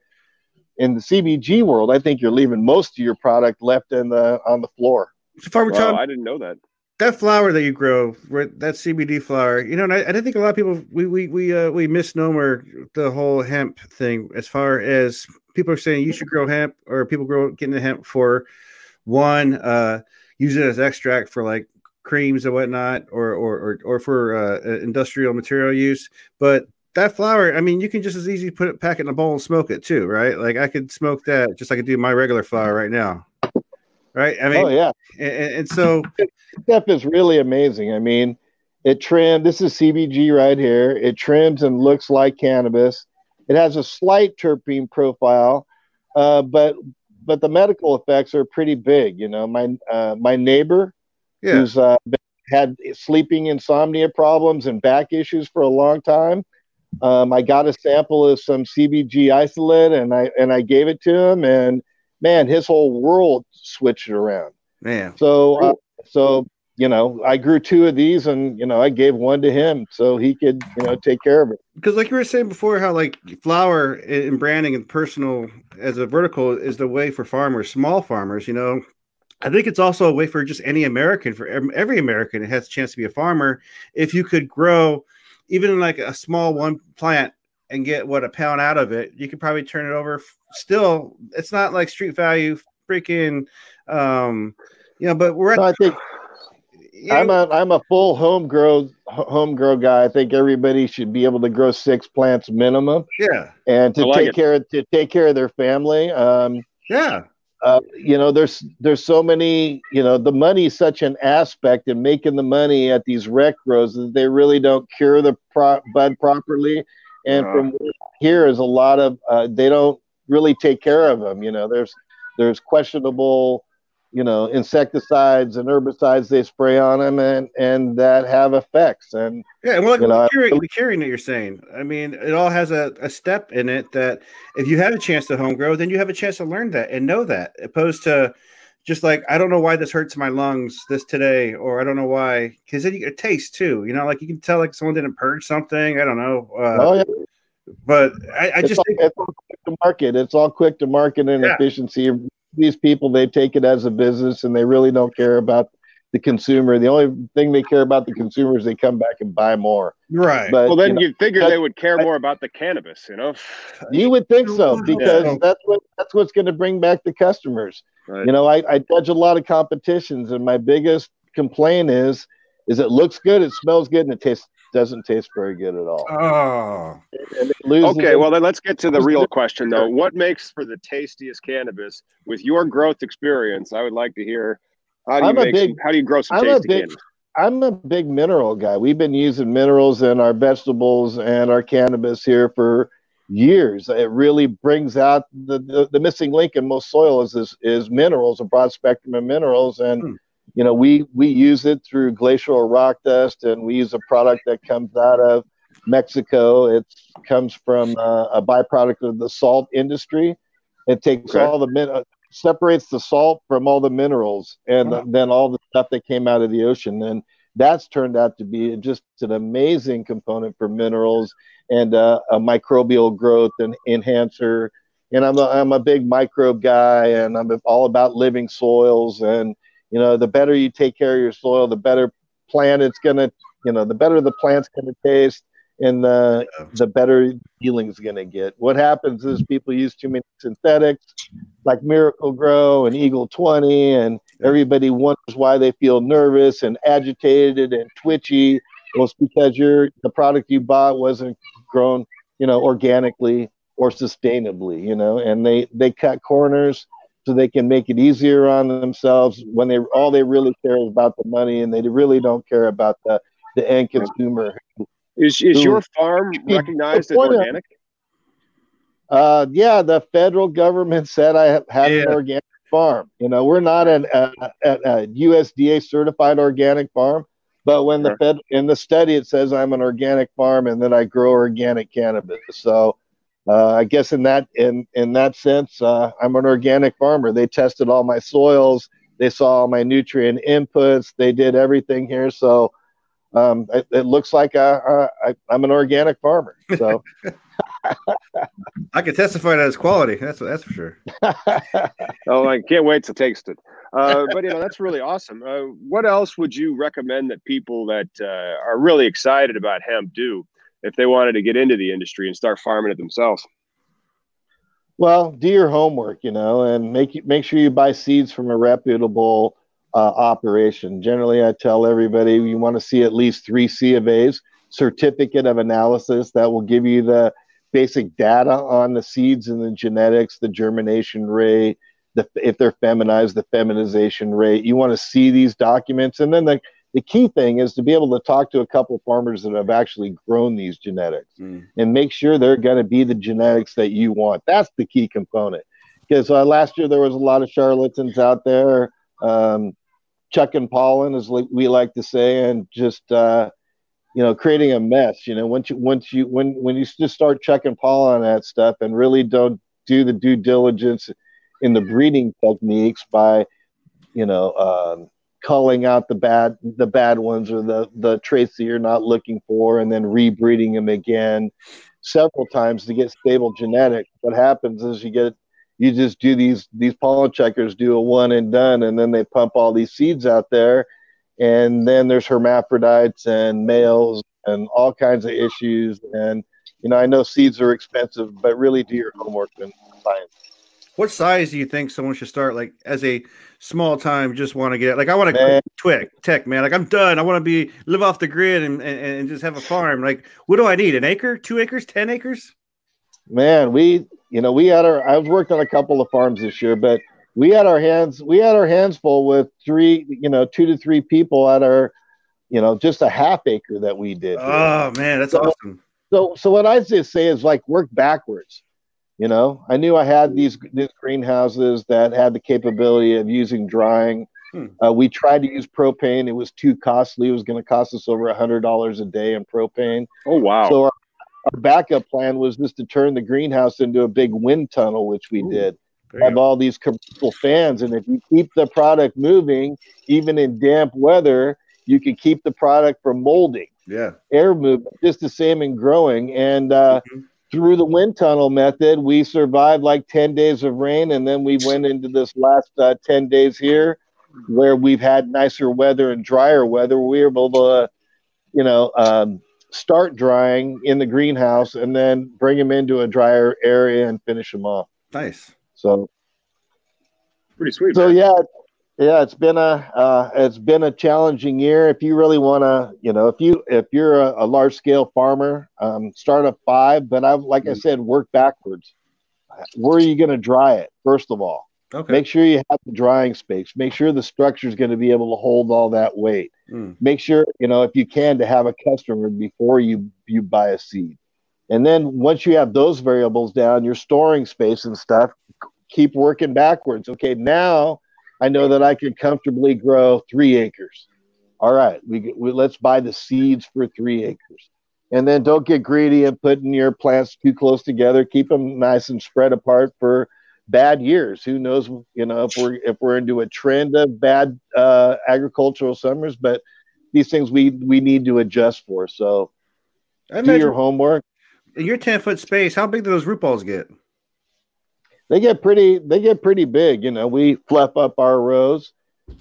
in the CBG world. I think you're leaving most of your product left in the on the floor. So Farmer wow, Tom, I didn't know that. That flower that you grow, that CBD flower, you know, and I, I think a lot of people we we we uh, we misnomer the whole hemp thing as far as people are saying you should grow hemp or people grow getting the hemp for one, uh, use it as extract for like creams and whatnot, or or or, or for uh, industrial material use. But that flower, I mean, you can just as easy put it, pack it in a bowl and smoke it too, right? Like I could smoke that just like I do my regular flower right now right? I mean, oh yeah, and, and so *laughs* stuff is really amazing. I mean, it trim. This is CBG right here. It trims and looks like cannabis. It has a slight terpene profile, uh, but but the medical effects are pretty big. You know, my uh, my neighbor, yeah. who's uh, had sleeping insomnia problems and back issues for a long time. Um, I got a sample of some CBG isolate and I and I gave it to him and man, his whole world switched around. Man. So, uh, so you know, I grew two of these, and you know, I gave one to him so he could, you know, take care of it. Because, like you were saying before, how like flower and branding and personal as a vertical is the way for farmers, small farmers. You know, I think it's also a way for just any American, for every American, it has a chance to be a farmer. If you could grow even like a small one plant and get what a pound out of it, you could probably turn it over. Still, it's not like street value, freaking, um, you know. But we're. At, no, I think I'm a I'm a full home grow home grow guy. I think everybody should be able to grow six plants minimum. Yeah, and to like take it. care of, to take care of their family. Um, yeah. Uh, you know, there's there's so many. You know, the money is such an aspect in making the money at these rec grows that they really don't cure the pro- bud properly and uh, from here is a lot of uh, they don't really take care of them. You know, there's there's questionable, you know, insecticides and herbicides they spray on them, and and that have effects. And yeah, well, like you know, curing, curing that you're saying, I mean, it all has a, a step in it that if you have a chance to home grow, then you have a chance to learn that and know that, opposed to just like I don't know why this hurts my lungs this today, or I don't know why because it, it tastes too. You know, like you can tell like someone didn't purge something. I don't know. Uh, oh yeah. But I, I just all, think it's all quick to market. It's all quick to market and yeah. efficiency. These people they take it as a business and they really don't care about the consumer. The only thing they care about the consumer is they come back and buy more. Right. But, well, then you would figure they would care more about the cannabis, you know? You would think so because yeah. that's what that's what's going to bring back the customers. Right. You know, I, I judge a lot of competitions, and my biggest complaint is is it looks good, it smells good, and it tastes doesn't taste very good at all. Oh. Okay, well then let's get to the real question though. What makes for the tastiest cannabis with your growth experience? I would like to hear how do you I'm make big, some, how do you grow some I'm tasty big, cannabis? I'm a big mineral guy. We've been using minerals in our vegetables and our cannabis here for years. It really brings out the, the, the missing link in most soil is, is, is minerals, a broad spectrum of minerals, and hmm. You know we we use it through glacial rock dust, and we use a product that comes out of Mexico. It comes from uh, a byproduct of the salt industry. It takes okay. all the min- separates the salt from all the minerals and then all the stuff that came out of the ocean and that's turned out to be just an amazing component for minerals and uh, a microbial growth and enhancer and I'm a, I'm a big microbe guy and i'm all about living soils and you know the better you take care of your soil the better plant it's to you know the better the plant's to taste and the the better going to get. What happens is people use too many synthetics, like Miracle-Gro and Eagle 20, and everybody wonders why they feel nervous and agitated and twitchy. Well, it's because your the product you bought wasn't grown, you know, organically or sustainably, you know, and they they cut corners so they can make it easier on themselves when they all they really care is about the money and they really don't care about the the end consumer is is your farm recognized as organic? Uh, yeah, the federal government said I have yeah. an organic farm. You know, we're not an a, a, USDA certified organic farm, but when the fed in the study it says I'm an organic farm and that I grow organic cannabis. So uh, I guess in that in in that sense, uh, I'm an organic farmer. They tested all my soils, they saw all my nutrient inputs, they did everything here. So um, it, it, looks like I, I, I'm an organic farmer. So *laughs* *laughs* I can testify to its quality. That's that's for sure. *laughs* oh, I can't wait to taste it. Uh, but you know that's really awesome. Uh, what else would you recommend that people that uh, are really excited about hemp do if they wanted to get into the industry and start farming it themselves? Well, do your homework, you know, and make make sure you buy seeds from a reputable uh, operation. Generally, I tell everybody you want to see at least three C of A's, certificate of analysis that will give you the basic data on the seeds and the genetics, the germination rate, the if they're feminized, the feminization rate. You want to see these documents, and then the the key thing is to be able to talk to a couple of farmers that have actually grown these genetics mm. and make sure they're going to be the genetics that you want. That's the key component. Because uh, last year there was a lot of charlatans out there. Um, chucking pollen, as we like to say, and just uh, you know creating a mess. You know, once you once you when when you just start chucking pollen on that stuff and really don't do the due diligence in the breeding techniques by you know um, culling out the bad the bad ones or the the traits that you're not looking for, and then rebreeding them again several times to get stable genetics. What happens is you get you just do these these pollen checkers do a one and done and then they pump all these seeds out there. And then there's hermaphrodites and males and all kinds of issues. And you know i know seeds are expensive but really do your homework and science what size do you think someone should start like as a small time just want to get like i want to twig tech man. Like i'm done. I want to be live off the grid and, and, and just have a farm. Like what do i need? An acre? Two acres? Ten acres? Man we you know, we had our i've worked on a couple of farms this year, but we had our hands we had our hands full with three, you know, two to three people at our, you know, just a half acre that we did. Oh man, that's so, awesome. So so what I just say is like work backwards. You know, I knew I had these these greenhouses that had the capability of using drying. Hmm. Uh, we tried to use propane. It was too costly. It was going to cost us over a hundred dollars a day in propane. Oh wow! So our our backup plan was just to turn the greenhouse into a big wind tunnel, which we Ooh. did. have all these commercial fans, and if you keep the product moving, even in damp weather, you can keep the product from molding. Yeah, air movement, just the same in growing. And uh, mm-hmm. Through the wind tunnel method, we survived like ten days of rain, and then we went into this last uh, ten days here, where we've had nicer weather and drier weather. We were able to, you know. Um, start drying in the greenhouse and then bring them into a drier area and finish them off. Nice. So pretty sweet. So man. yeah, yeah, it's been a uh, it's been a challenging year. If you really want to, you know, if you if you're a, a large scale farmer, um, start at five. But I've like I mm. said, work backwards. Where are you going to dry it? First of all, okay. make sure you have the drying space. Make sure the structure is going to be able to hold all that weight. Mm. Make sure you know if you can to have a customer before you you buy a seed. And then once you have those variables down, your storing space and stuff, keep working backwards. Okay, now I know that I can comfortably grow three acres. All right, we, we let's buy the seeds for three acres, and then don't get greedy and putting your plants too close together. Keep them nice and spread apart for bad years. Who knows? You know if we're if we're into a trend of bad uh, agricultural summers, but these things we we need to adjust for. So I do your homework. In your ten foot space, how big do those root balls get? They get pretty they get pretty big. You know, we fluff up our rows,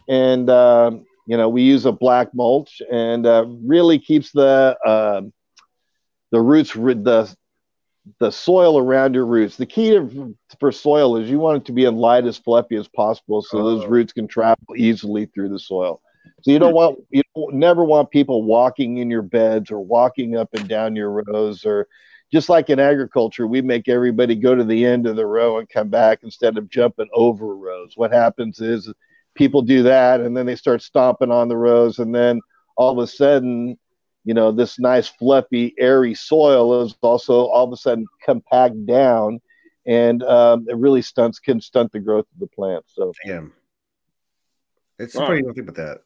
and uh, you know we use a black mulch, and uh, really keeps the uh, the roots the the soil around your roots. The key to, for soil is you want it to be as light as fluffy as possible, so those oh. roots can travel easily through the soil. So you don't want you don't, never want people walking in your beds or walking up and down your rows or just like in agriculture, we make everybody go to the end of the row and come back instead of jumping over rows. What happens is people do that and then they start stomping on the rows, and then all of a sudden, you know, this nice, fluffy, airy soil is also all of a sudden compact down, and um, it really stunts can stunt the growth of the plant. So, yeah, it's funny you don't think about that.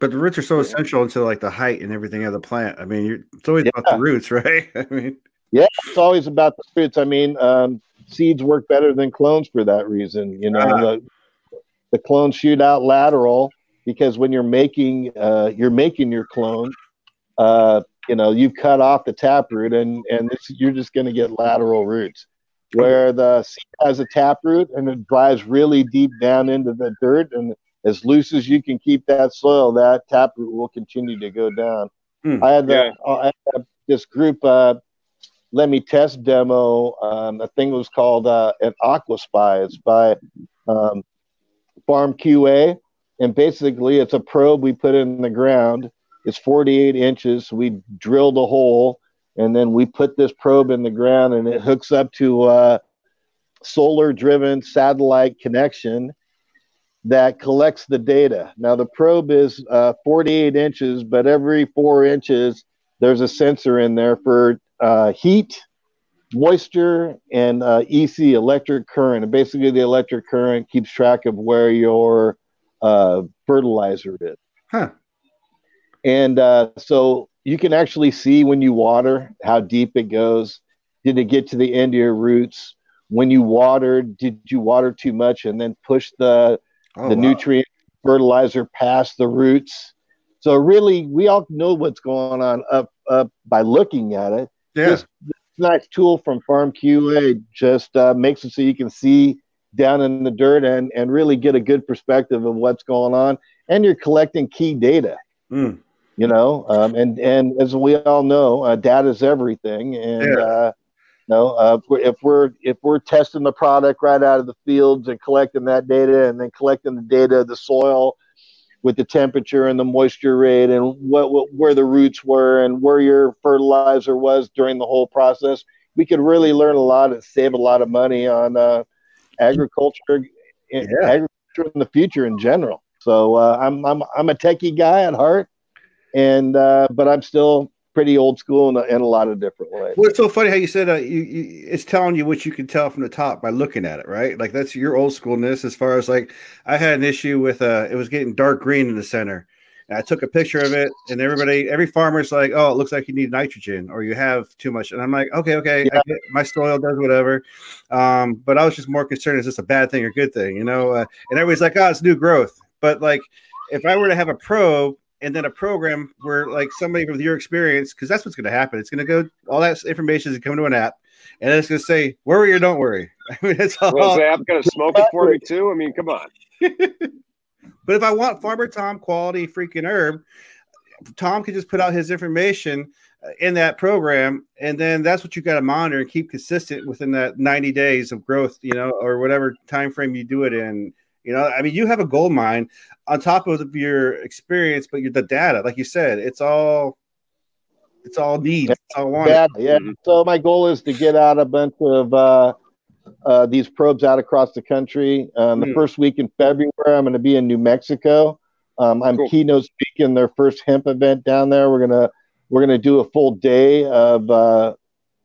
But the roots are so essential into like the height and everything of the plant. I mean, you're, it's always yeah. about the roots, *laughs* right? I mean, yeah, it's always about the roots. I mean, um, seeds work better than clones for that reason. You know, uh, the, the clones shoot out lateral because when you're making uh, you're making your clone, uh, you know, you've cut off the taproot and and this, you're just going to get lateral roots. Where the seed has a taproot and it drives really deep down into the dirt and as loose as you can keep that soil, that taproot will continue to go down. Hmm. I had the yeah. I had this group. Uh, let me test demo. Um, I think it was called uh, an AquaSpy. It's by um, Farm QA, and basically it's a probe we put in the ground. It's 48 inches. We drilled a hole, and then we put this probe in the ground, and it hooks up to a uh, solar-driven satellite connection that collects the data. Now, the probe is uh, 48 inches, but every four inches, there's a sensor in there for uh, heat, moisture, and uh, EC, electric current. And basically, the electric current keeps track of where your uh, fertilizer is. Huh. And uh, so you can actually see when you water how deep it goes. Did it get to the end of your roots? When you watered, did you water too much and then push the oh, the wow. nutrient fertilizer past the roots. So really, we all know what's going on up up by looking at it. Yeah. This, this nice tool from Farm QA just uh, makes it so you can see down in the dirt and and really get a good perspective of what's going on, and you're collecting key data. Mm. You know, um, and and as we all know, uh, data is everything, and yeah. uh, know, uh, if we're if we're testing the product right out of the fields and collecting that data, and then collecting the data of the soil with the temperature and the moisture rate, and what, what where the roots were, and where your fertilizer was during the whole process, we could really learn a lot and save a lot of money on uh, agriculture, yeah. agriculture in the future in general. So uh, I'm I'm I'm a techie guy at heart, and uh, but I'm still pretty old school in a, in a lot of different ways. Well, it's so funny how you said uh, you, you, it's telling you what you can tell from the top by looking at it, right? Like that's your old schoolness. As far as like, I had an issue with uh, it was getting dark green in the center, And I took a picture of it, and everybody, every farmer's like, "Oh, it looks like you need nitrogen, or you have too much." And I'm like, "Okay, okay, yeah. my soil does whatever." Um, but I was just more concerned: is this a bad thing or good thing? You know? Uh, and everybody's like, "Oh, it's new growth." But like, if I were to have a probe and then a program where like somebody with your experience, because that's what's going to happen. It's going to go all that information is coming to an app, and it's going to say worry or don't worry. *laughs* I mean, it's all. Well, is the app going to smoke it for me *laughs* too? I mean, come on. *laughs* but if I want Farmer Tom quality freaking herb, Tom can just put out his information uh, in that program, and then that's what you got to monitor and keep consistent within that 90 days of growth, you know, or whatever time frame you do it in. You know, I mean, you have a gold mine on top of your experience, but the data, like you said, it's all it's all needs. It's all wanted. Data, yeah. Mm-hmm. So my goal is to get out a bunch of uh, uh, these probes out across the country. Um, the mm. first week in February, I'm going to be in New Mexico. Um, I'm cool. keynote speaking their first hemp event down there. We're gonna we're gonna do a full day of uh,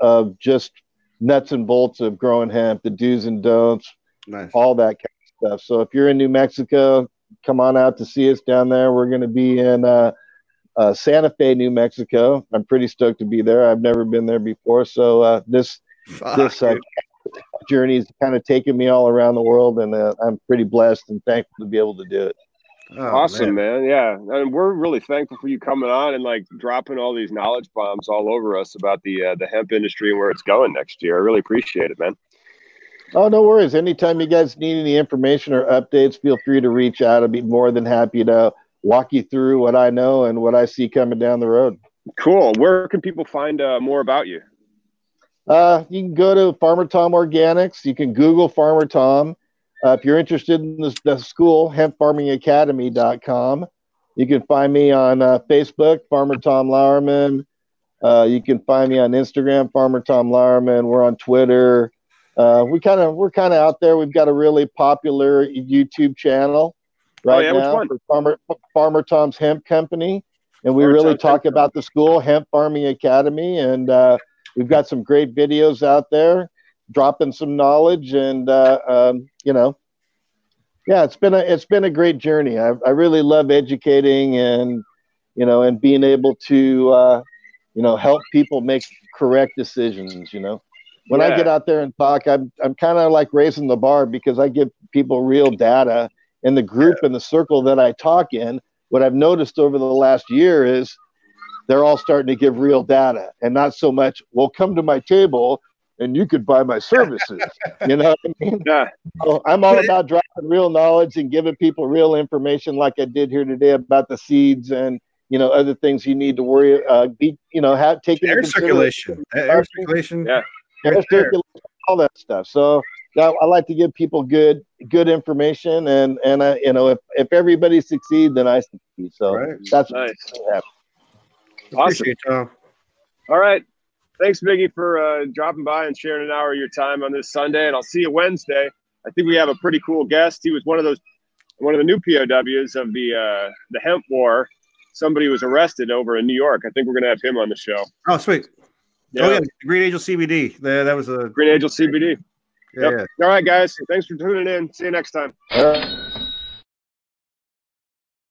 of just nuts and bolts of growing hemp, the do's and don'ts, nice. all that kind stuff. So if you're in New Mexico, come on out to see us down there. We're going to be in uh, uh, Santa Fe, New Mexico. I'm pretty stoked to be there. I've never been there before, so uh, this Fuck, this uh, journey is kind of taking me all around the world, and uh, I'm pretty blessed and thankful to be able to do it. Oh, awesome, man. man. Yeah, and we're really thankful for you coming on and like dropping all these knowledge bombs all over us about the uh, the hemp industry and where it's going next year. I really appreciate it, man. Oh, no worries. Anytime you guys need any information or updates, feel free to reach out. I'd be more than happy to walk you through what I know and what I see coming down the road. Cool. Where can people find uh, more about you? Uh, you can go to Farmer Tom Organics. You can Google Farmer Tom. Uh, if you're interested in the, the school, hempfarmingacademy.com. You can find me on uh, Facebook, Farmer Tom Lauerman. Uh, you can find me on Instagram, Farmer Tom Lauerman. We're on Twitter uh, we kind of we're kind of out there. We've got a really popular YouTube channel oh, right oh, yeah, now for Farmer Farmer Tom's Hemp Company, and we Farmer really Tom's talk Hemp about the school Hemp Farming Academy, and uh, we've got some great videos out there, dropping some knowledge, and uh, um, you know, yeah, it's been a it's been a great journey. I, I really love educating and you know and being able to uh, you know help people make correct decisions. You know when yeah. I get out there and talk, I'm I'm kind of like raising the bar because I give people real data. In the group yeah. and the circle that I talk in, what I've noticed over the last year is they're all starting to give real data and not so much, well, come to my table and you could buy my services. *laughs* you know I mean? Yeah. So I'm all about dropping real knowledge and giving people real information like I did here today about the seeds and you know other things you need to worry uh be you know have taken air circulation air circulation yeah all that stuff. So yeah, I like to give people good good information, and and I, you know, if if everybody succeeds, then I succeed. So right. that's nice. Awesome. You, All right. Thanks, Biggie, for uh, dropping by and sharing an hour of your time on this Sunday. And I'll see you Wednesday. I think we have a pretty cool guest. He was one of those, one of the new POWs of the uh, the hemp war. Somebody was arrested over in New York. I think we're going to have him on the show. Oh, sweet. Yeah. Oh yeah, Green Angel CBD. That, that was a Green Angel CBD. Yeah, yep. yeah. All right, guys. Thanks for tuning in. See you next time.